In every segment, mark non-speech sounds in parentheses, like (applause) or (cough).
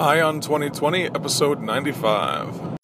Ion 2020, episode 95.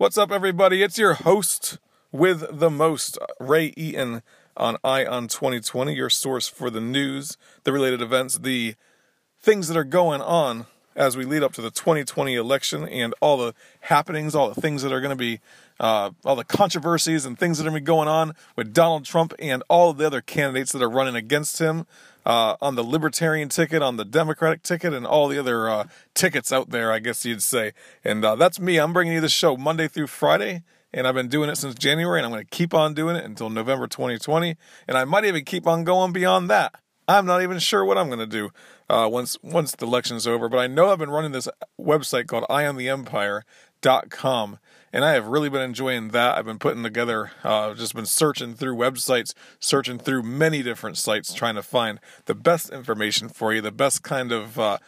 What's up, everybody? It's your host with the most, Ray Eaton on Ion 2020, your source for the news, the related events, the things that are going on as we lead up to the 2020 election and all the happenings, all the things that are going to be, uh, all the controversies and things that are going to be going on with Donald Trump and all the other candidates that are running against him uh, on the Libertarian ticket, on the Democratic ticket, and all the other uh, tickets out there, I guess you'd say. And uh, that's me. I'm bringing you the show Monday through Friday, and I've been doing it since January, and I'm going to keep on doing it until November 2020, and I might even keep on going beyond that. I'm not even sure what I'm going to do uh, once once the election's over, but I know I've been running this website called IamTheEmpire.com and I have really been enjoying that. I've been putting together, uh, just been searching through websites, searching through many different sites, trying to find the best information for you, the best kind of uh,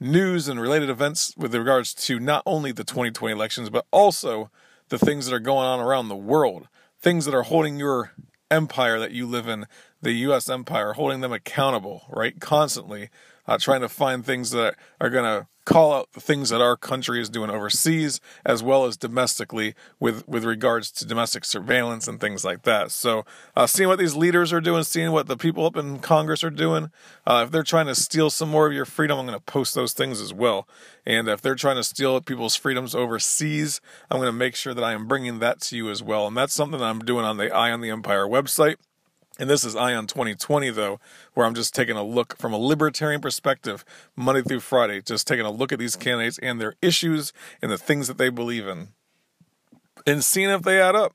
news and related events with regards to not only the 2020 elections, but also the things that are going on around the world, things that are holding your empire that you live in, the U.S. empire, holding them accountable, right? Constantly uh, trying to find things that are going to call out the things that our country is doing overseas as well as domestically with with regards to domestic surveillance and things like that. So uh, seeing what these leaders are doing seeing what the people up in congress are doing uh, if they're trying to steal some more of your freedom i'm going to post those things as well. And if they're trying to steal people's freedoms overseas i'm going to make sure that i am bringing that to you as well. And that's something that i'm doing on the eye on the empire website and this is Ion 2020, though, where I'm just taking a look from a libertarian perspective, Monday through Friday, just taking a look at these candidates and their issues and the things that they believe in and seeing if they add up.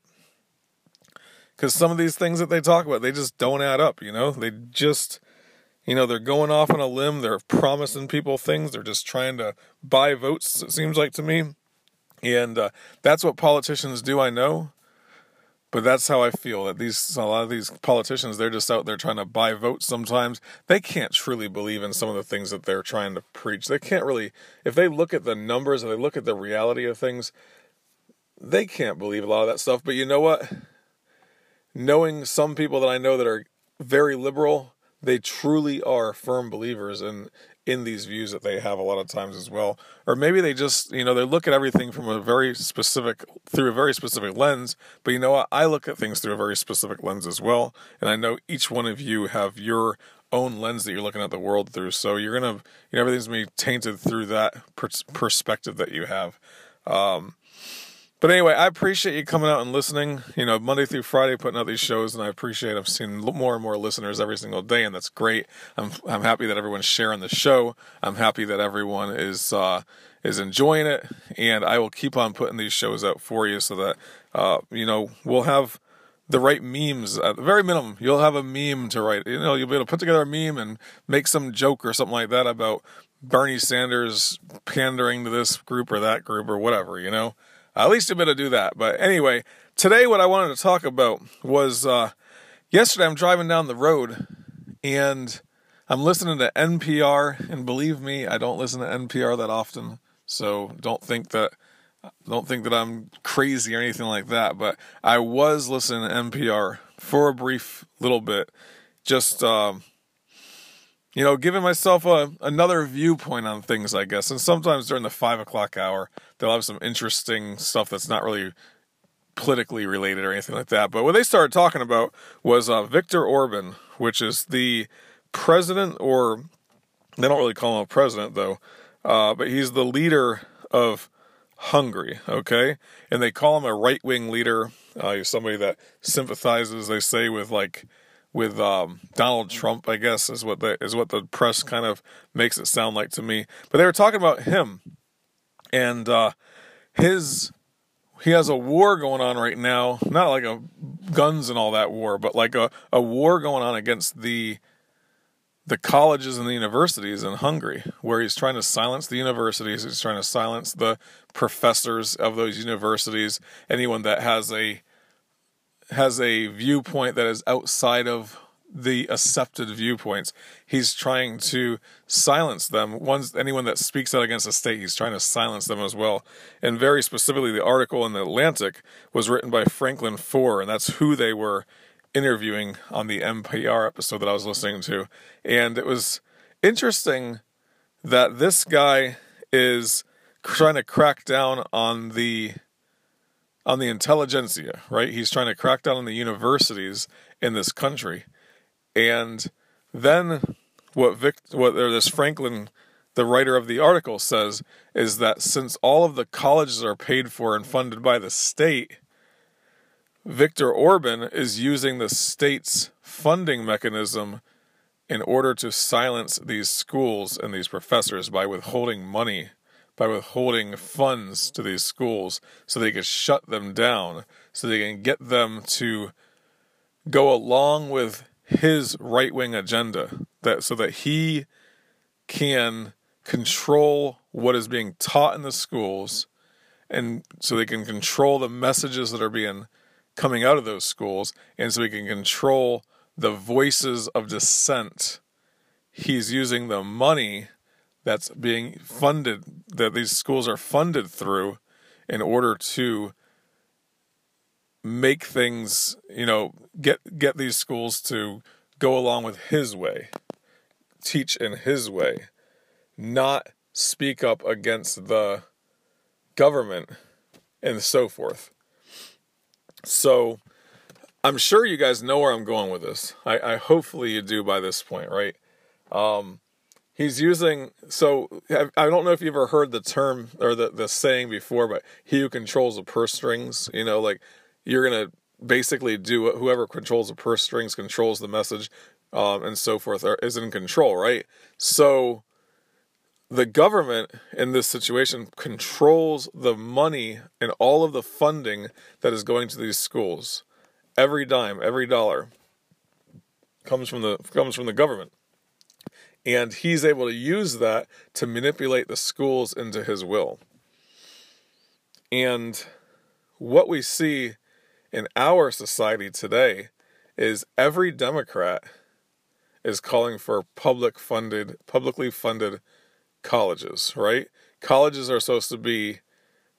Because some of these things that they talk about, they just don't add up, you know? They just, you know, they're going off on a limb, they're promising people things, they're just trying to buy votes, it seems like to me. And uh, that's what politicians do, I know. But that's how I feel that these a lot of these politicians they're just out there trying to buy votes sometimes. They can't truly believe in some of the things that they're trying to preach. They can't really if they look at the numbers and they look at the reality of things, they can't believe a lot of that stuff. But you know what? Knowing some people that I know that are very liberal, they truly are firm believers in in these views that they have a lot of times as well. Or maybe they just, you know, they look at everything from a very specific, through a very specific lens. But you know what? I look at things through a very specific lens as well. And I know each one of you have your own lens that you're looking at the world through. So you're to, you know, everything's to be tainted through that perspective that you have. Um, but anyway, I appreciate you coming out and listening. You know, Monday through Friday, putting out these shows, and I appreciate. I'm seeing more and more listeners every single day, and that's great. I'm I'm happy that everyone's sharing the show. I'm happy that everyone is uh, is enjoying it, and I will keep on putting these shows out for you so that uh, you know we'll have the right memes at the very minimum. You'll have a meme to write. You know, you'll be able to put together a meme and make some joke or something like that about Bernie Sanders pandering to this group or that group or whatever. You know. At least you'll be to do that. But anyway, today what I wanted to talk about was uh, yesterday I'm driving down the road and I'm listening to NPR, and believe me, I don't listen to NPR that often. So don't think that don't think that I'm crazy or anything like that. But I was listening to NPR for a brief little bit, just um, you know, giving myself a, another viewpoint on things, I guess. And sometimes during the five o'clock hour, they'll have some interesting stuff that's not really politically related or anything like that. But what they started talking about was uh, Viktor Orban, which is the president, or they don't really call him a president though, uh, but he's the leader of Hungary, okay? And they call him a right wing leader. Uh, he's somebody that sympathizes, they say, with like with um, Donald Trump, I guess is what the is what the press kind of makes it sound like to me. But they were talking about him and uh, his he has a war going on right now, not like a guns and all that war, but like a, a war going on against the the colleges and the universities in Hungary, where he's trying to silence the universities, he's trying to silence the professors of those universities, anyone that has a has a viewpoint that is outside of the accepted viewpoints. He's trying to silence them. Once anyone that speaks out against the state, he's trying to silence them as well. And very specifically, the article in the Atlantic was written by Franklin Foer, and that's who they were interviewing on the NPR episode that I was listening to. And it was interesting that this guy is trying to crack down on the on the intelligentsia, right? He's trying to crack down on the universities in this country. And then what Vic, what this Franklin, the writer of the article, says is that since all of the colleges are paid for and funded by the state, Viktor Orban is using the state's funding mechanism in order to silence these schools and these professors by withholding money, by withholding funds to these schools so they can shut them down, so they can get them to go along with his right wing agenda that so that he can control what is being taught in the schools and so they can control the messages that are being coming out of those schools and so he can control the voices of dissent. He's using the money that's being funded that these schools are funded through in order to make things, you know, get get these schools to go along with his way, teach in his way, not speak up against the government and so forth. So I'm sure you guys know where I'm going with this. I, I hopefully you do by this point, right? Um, he's using so I don't know if you've ever heard the term or the the saying before, but he who controls the purse strings, you know, like you're to basically do whoever controls the purse strings controls the message um, and so forth is in control, right? So the government in this situation controls the money and all of the funding that is going to these schools. Every dime, every dollar comes from the comes from the government. And he's able to use that to manipulate the schools into his will. And what we see in our society today is every Democrat is calling for public funded, publicly funded colleges, right? Colleges are supposed to be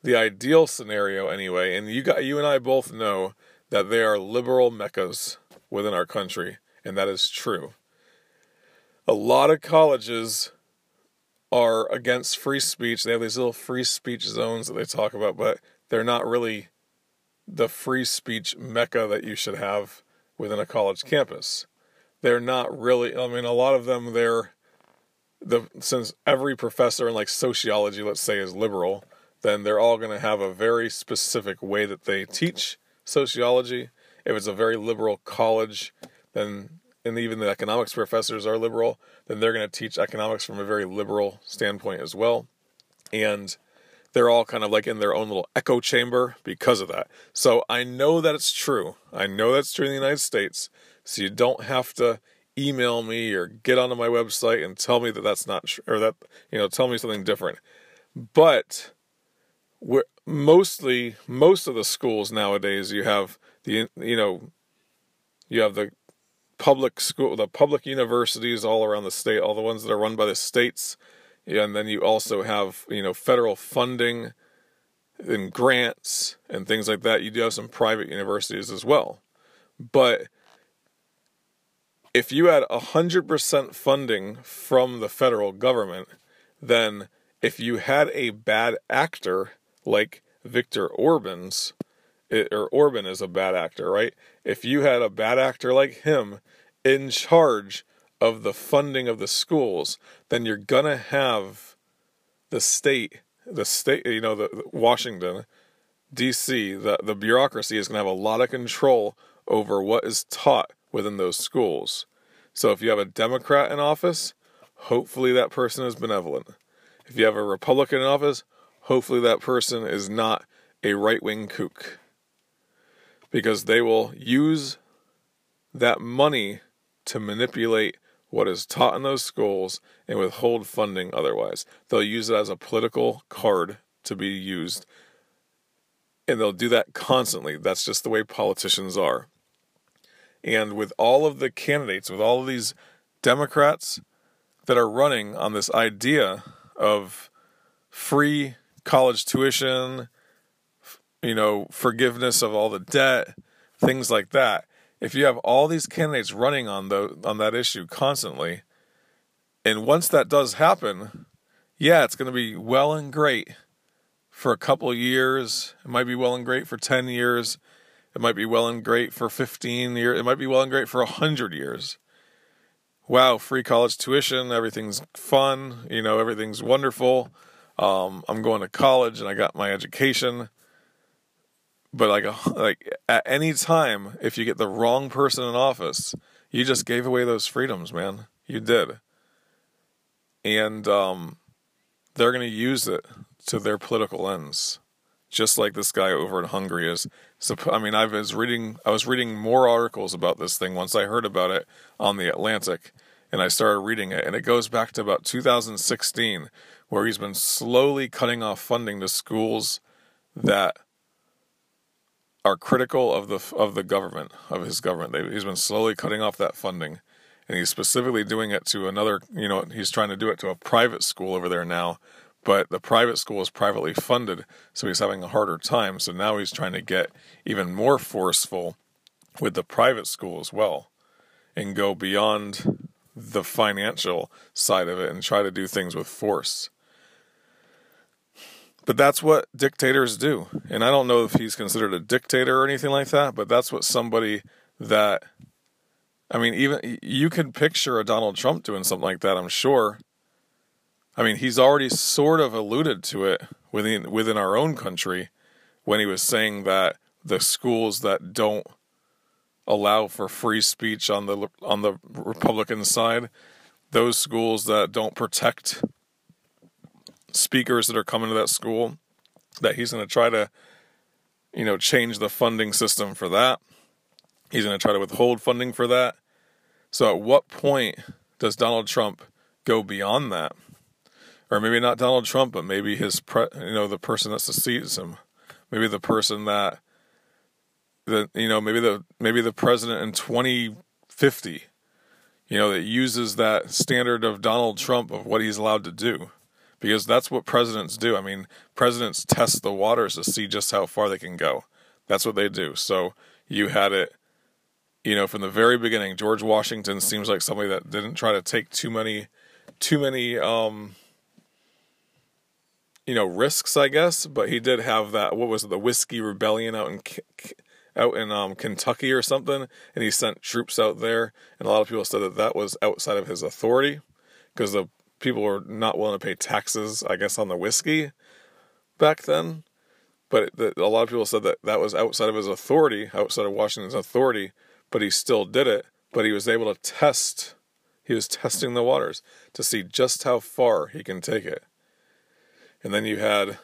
the ideal scenario anyway, and you got you and I both know that they are liberal meccas within our country, and that is true. A lot of colleges are against free speech. They have these little free speech zones that they talk about, but they're not really the free speech mecca that you should have within a college campus. They're not really. I mean, a lot of them they're the since every professor in like sociology, let's say, is liberal, then they're all going to have a very specific way that they teach sociology. If it's a very liberal college, then and even the economics professors are liberal, then they're going to teach economics from a very liberal standpoint as well. And they're all kind of like in their own little echo chamber because of that. So I know that it's true. I know that's true in the United States. So you don't have to email me or get onto my website and tell me that that's not true or that you know tell me something different. But we're mostly most of the schools nowadays you have the you know you have the public school the public universities all around the state all the ones that are run by the states and then you also have you know federal funding and grants and things like that. You do have some private universities as well, but if you had a hundred percent funding from the federal government, then if you had a bad actor like Viktor Orban's, it, or Orban is a bad actor, right? If you had a bad actor like him in charge of the funding of the schools, then you're gonna have the state, the state, you know, the, the Washington, D.C., the the bureaucracy is gonna have a lot of control over what is taught within those schools. So if you have a Democrat in office, hopefully that person is benevolent. If you have a Republican in office, hopefully that person is not a right wing kook. Because they will use that money to manipulate what is taught in those schools and withhold funding otherwise. They'll use it as a political card to be used. And they'll do that constantly. That's just the way politicians are. And with all of the candidates, with all of these Democrats that are running on this idea of free college tuition, you know, forgiveness of all the debt, things like that. If you have all these candidates running on the on that issue constantly, and once that does happen, yeah, it's going to be well and great for a couple years. It might be well and great for 10 years. It might be well and great for 15 years. It might be well and great for 100 years. Wow, free college tuition, everything's fun, you know, everything's wonderful. Um, I'm going to college and I got my education. But like like at any time if you get the wrong person in office, you just gave away those freedoms, man. You did. And um, they're going to use it to their political ends just like this guy over in Hungary is. So, I mean, I was reading, I was reading more articles about this thing once I heard about it on the Atlantic, and I started reading it, and it goes back to about 2016, where he's been slowly cutting off funding to schools that are critical of the of the government of his government. he's been slowly cutting off that funding, and he's specifically doing it to another. You know, he's trying to do it to a private school over there now but the private school is privately funded, so he's having a harder time. So now he's trying to get even more forceful with the private school as well and go beyond the financial side of it and try to do things with force. But that's what dictators do. And I don't know if he's considered a dictator or anything like that, but that's what somebody that I mean, even you can picture a Donald Trump doing something like that, I'm sure. I mean, he's already sort of alluded to it within within our own country when he was saying that the schools that don't allow for free speech on the on the Republican side, those schools that don't protect speakers that are coming to that school, that he's going to try to, you know, change the funding system for that. He's going to try to withhold funding for that. So, at what point does Donald Trump go beyond that? or maybe not Donald Trump, but maybe his pre, you know, the person that succeeds him, maybe the person that that you know, maybe the maybe the president in 2050, you know, that uses that standard of Donald Trump of what he's allowed to do, because that's what presidents do. I mean, presidents test the waters to see just how far they can go. That's what they do. So you had it you know, from the very beginning, George Washington seems like somebody that didn't try to take too many, too many, um, you know risks, I guess. But he did have that. What was it? The whiskey rebellion out in out in um, Kentucky or something, and he sent troops out there. And a lot of people said that that was outside of his authority because the people were not willing to pay taxes, I guess, on the whiskey back then. But the, a lot of people said that that was outside of his authority, outside of Washington's authority. But he still did it. But he was able to test. He was testing the waters to see just how far he can take it and then you had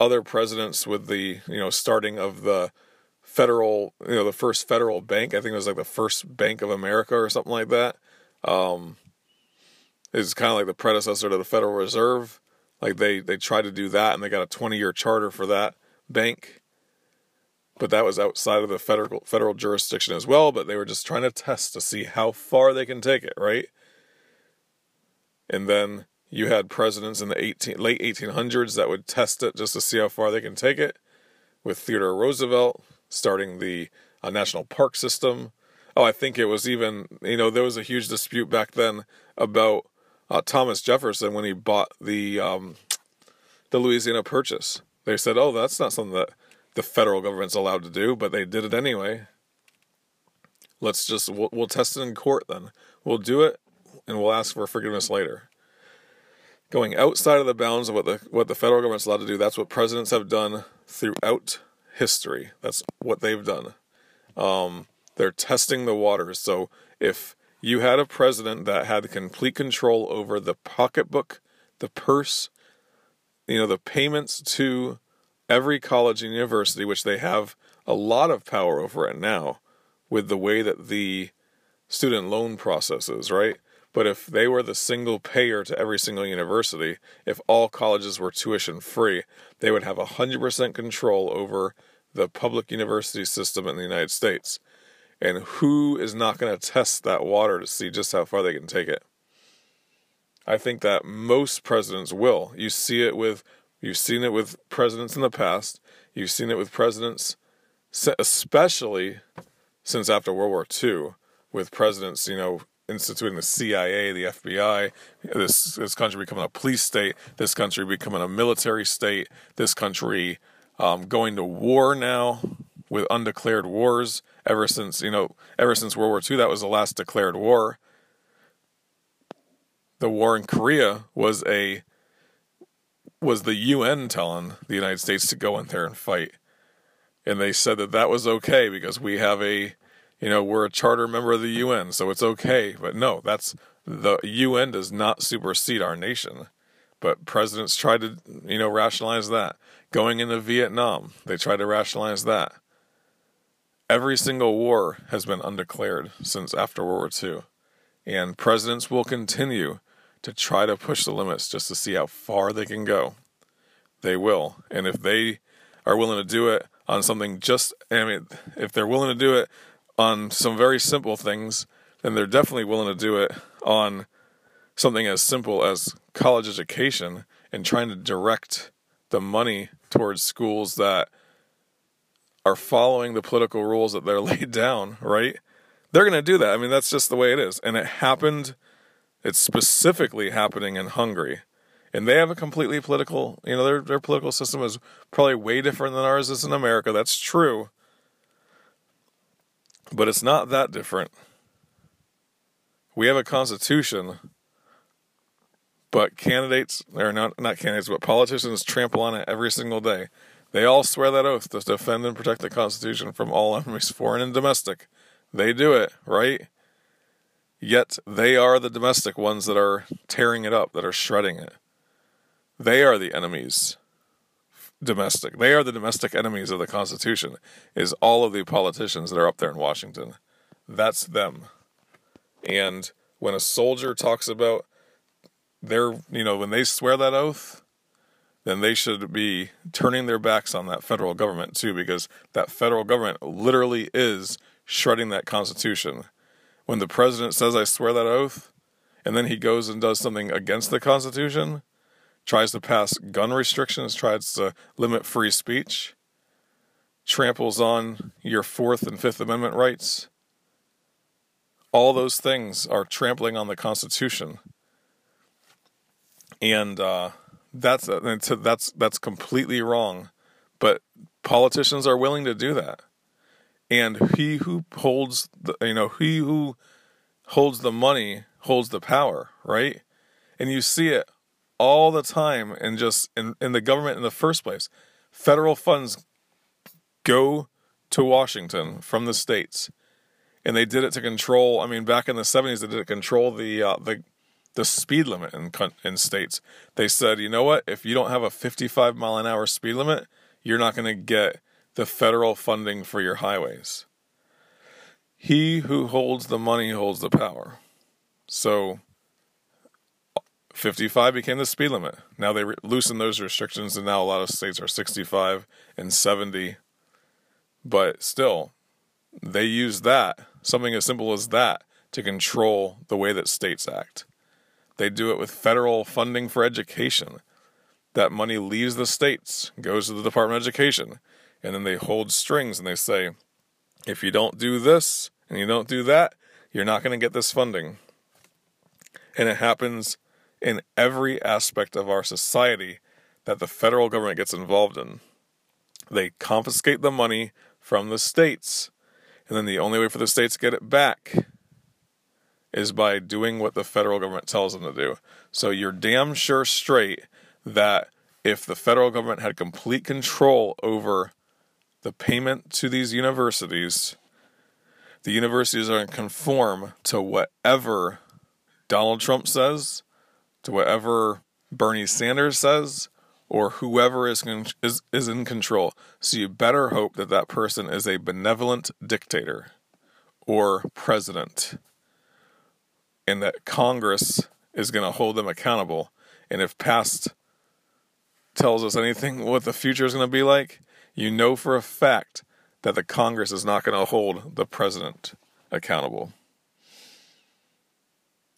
other presidents with the you know starting of the federal you know the first federal bank i think it was like the first bank of america or something like that um it's kind of like the predecessor to the federal reserve. Like they they tried to do that and they got a 20 year charter for that bank. But that was outside of the federal federal jurisdiction as well but they were just trying to test to see how far they can take it right? And then you had presidents in the 18, late 1800s that would test it just to see how far they can take it, with Theodore Roosevelt starting the uh, national park system. Oh, I think it was even, you know, there was a huge dispute back then about uh, Thomas Jefferson when he bought the um, the Louisiana Purchase. They said, "Oh, that's not something that the federal government's allowed to do," but they did it anyway. Let's just we'll, we'll test it in court then. We'll do it, and we'll ask for forgiveness later going outside of the bounds of what the what the federal government's allowed to do. That's what presidents have done throughout history. That's what they've done. Um, They're testing the waters. So if you had a president that had complete control over the pocketbook, the purse, you know, the payments to every college and university, which they have a lot of power over it now with the way that the student loan process is, right? But if they were the single payer to every single university, if all colleges were tuition free, they would have 100% control over the public university system in the United States. And who is not going to test that water to see just how far they can take it? I think that most presidents will. You see it with, you've seen it with presidents in the past. You've seen it with presidents, especially since after World War II, with presidents, you know, instituting the CIA, the FBI, this this country becoming a police state, this country becoming a military state, this country um, going to war now with undeclared wars. Ever since you know, ever since World War II, that was the last declared war. The war in Korea was a was the UN telling the United States to go in there and fight, and they said that that was okay because we have a you know, we're a charter member of the UN, so it's okay. But no, that's the UN does not supersede our nation. But presidents try to, you know, rationalize that. Going into Vietnam, they try to rationalize that. Every single war has been undeclared since after World War II. And presidents will continue to try to push the limits just to see how far they can go. They will. And if they are willing to do it on something just, I mean, if they're willing to do it on some very simple things, then they're definitely willing to do it on something as simple as college education and trying to direct the money towards schools that are following the political rules that they're (laughs) laid down, right? They're going to do that. I mean, that's just the way it is. And it happened, it's specifically happening in Hungary. And they have a completely political, you know, their, their political system is probably way different than ours is in America. That's true. But it's not that different. We have a constitution, but candidates, or not, not candidates, but politicians trample on it every single day. They all swear that oath to defend and protect the Constitution from all enemies, foreign and domestic. They do it, right? Yet they are the domestic ones that are tearing it up, that are shredding it. They are the enemies domestic. They are the domestic enemies of the Constitution, is all of the politicians that are up there in Washington. That's them. And when a soldier talks about their, you know, when they swear that oath, then they should be turning their backs on that federal government too, because that federal government literally is shredding that Constitution. When the president says, I swear that oath, and then he goes and does something against the Constitution, tries to pass gun restrictions, tries to limit free speech, tramples on your Fourth and Fifth Amendment rights. All those things are trampling on the Constitution, and uh, that's that's that's completely wrong. But politicians are willing to do that, and he who holds the you know he who holds the money holds the power, right? And you see it all the time and just in, in the government in the first place. Federal funds go to Washington from the states, and they did it to control. I mean, back in the seventies, they did it to control the uh, the the speed limit in in states. They said, you know what? If you don't have a fifty five mile an hour speed limit, you're not going to get the federal funding for your highways. He who holds the money holds the power. So 55 became the speed limit. Now they re- loosened those restrictions, and now a lot of states are 65 and 70. But still, they use that, something as simple as that, to control the way that states act. They do it with federal funding for education. That money leaves the states, goes to the Department of Education, and then they hold strings and they say, if you don't do this and you don't do that, you're not going to get this funding. And it happens in every aspect of our society that the federal government gets involved in. They confiscate the money from the states, and then the only way for the states to get it back is by doing what the federal government tells them to do. So you're damn sure straight that if the federal government had complete control over the payment to these universities, The universities are going to conform to whatever Donald Trump says, to whatever Bernie Sanders says, or whoever is, is, is in control. So you better hope that that person is a benevolent dictator or president and that Congress is going to hold them accountable. And if past tells us anything (laughs) what the future is going to be like, you know for a fact that the Congress is not going to hold the president accountable.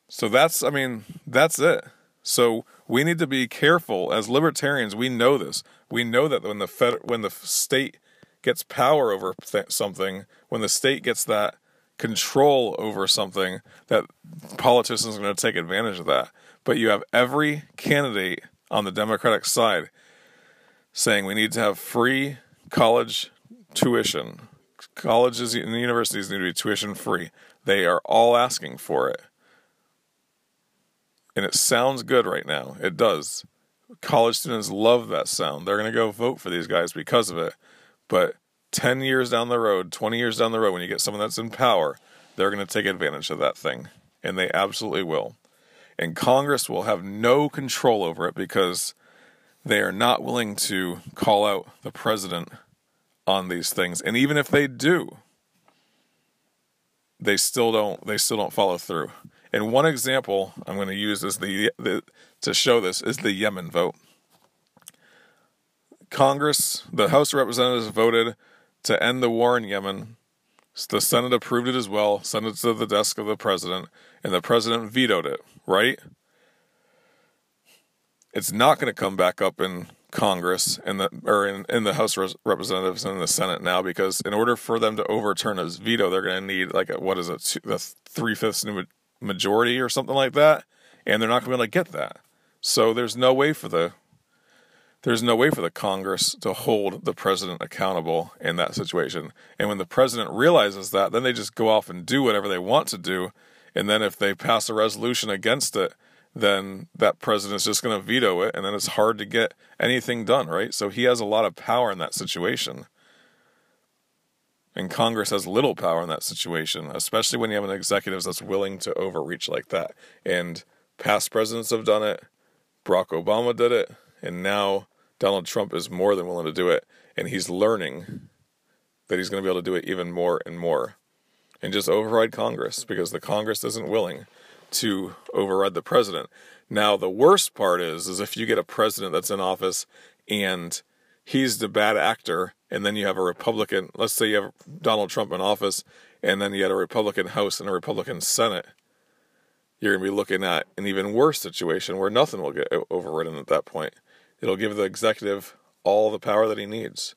So that's, I mean, that's it. So we need to be careful as libertarians. We know this. We know that when the fed, when the state gets power over th- something, when the state gets that control over something, that politicians are going to take advantage of that. But you have every candidate on the Democratic side saying we need to have free college tuition. Colleges and universities need to be tuition free. They are all asking for it. And it sounds good right now. It does. College students love that sound. They're going to go vote for these guys because of it. But 10 years down the road, 20 years down the road, when you get someone that's in power, they're going to take advantage of that thing. And they absolutely will. And Congress will have no control over it because they are not willing to call out the president on these things. And even if they do, they still don't they still don't follow through. And one example I'm going to use is the, the to show this is the Yemen vote. Congress, the House of Representatives voted to end the war in Yemen. The Senate approved it as well, sent it to the desk of the president, and the president vetoed it, right? It's not going to come back up in Congress and the or in, in the House of Representatives and the Senate now because in order for them to overturn his veto, they're going to need like a, what is it, the three fifths majority or something like that, and they're not going to be able to get that. So there's no way for the there's no way for the Congress to hold the president accountable in that situation. And when the president realizes that, then they just go off and do whatever they want to do. And then if they pass a resolution against it, then that president's just going to veto it, and then it's hard to get anything done, right? So he has a lot of power in that situation. And Congress has little power in that situation, especially when you have an executive that's willing to overreach like that. And past presidents have done it, Barack Obama did it, and now Donald Trump is more than willing to do it. And he's learning that he's going to be able to do it even more and more. And just override Congress because the Congress isn't willing to override the president. Now, the worst part is, is if you get a president that's in office and he's the bad actor, and then you have a Republican, let's say you have Donald Trump in office, and then you had a Republican House and a Republican Senate, you're going to be looking at an even worse situation where nothing will get overridden at that point. It'll give the executive all the power that he needs,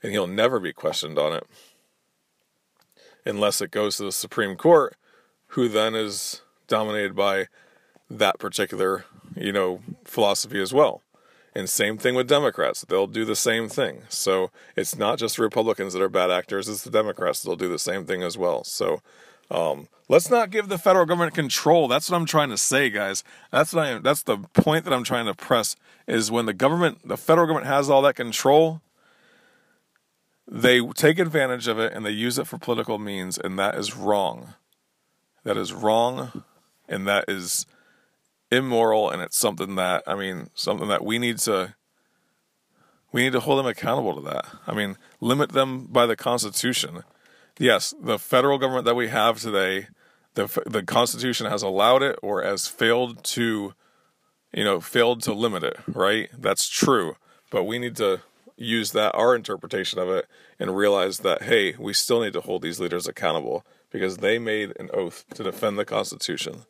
and he'll never be questioned on it unless it goes to the Supreme Court, who then is dominated by that particular, you know, philosophy as well. And same thing with Democrats. They'll do the same thing. So it's not just Republicans that are bad actors, it's the Democrats that'll do the same thing as well. So um, let's not give the federal government control. That's what I'm trying to say, guys. That's what I am, that's the point that I'm trying to press is when the government, the federal government has all that control, they take advantage of it and they use it for political means, and that is wrong. That is wrong and that is immoral and it's something that I mean something that we need to we need to hold them accountable to that. I mean, limit them by the Constitution. Yes, the federal government that we have today, the the Constitution has allowed it or has failed to, you know, failed to limit it. Right? That's true. But we need to use that our interpretation of it and realize that hey, we still need to hold these leaders accountable because they made an oath to defend the Constitution.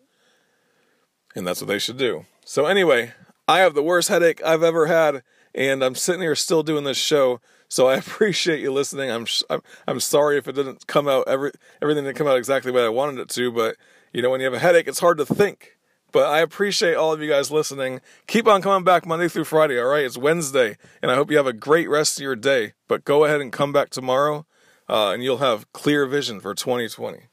And that's what they should do. So, anyway, I have the worst headache I've ever had, and I'm sitting here still doing this show. So I (laughs) appreciate you listening. I'm I'm, I'm sorry if it didn't come out every everything didn't come out exactly way I wanted it to, but you know when you have a headache, it's hard to think. But I appreciate all of you guys listening. Keep on coming back Monday through Friday, all right? It's Wednesday, and I hope you have a great rest of your day. But go ahead and come back tomorrow, uh, and you'll have clear vision for 2020.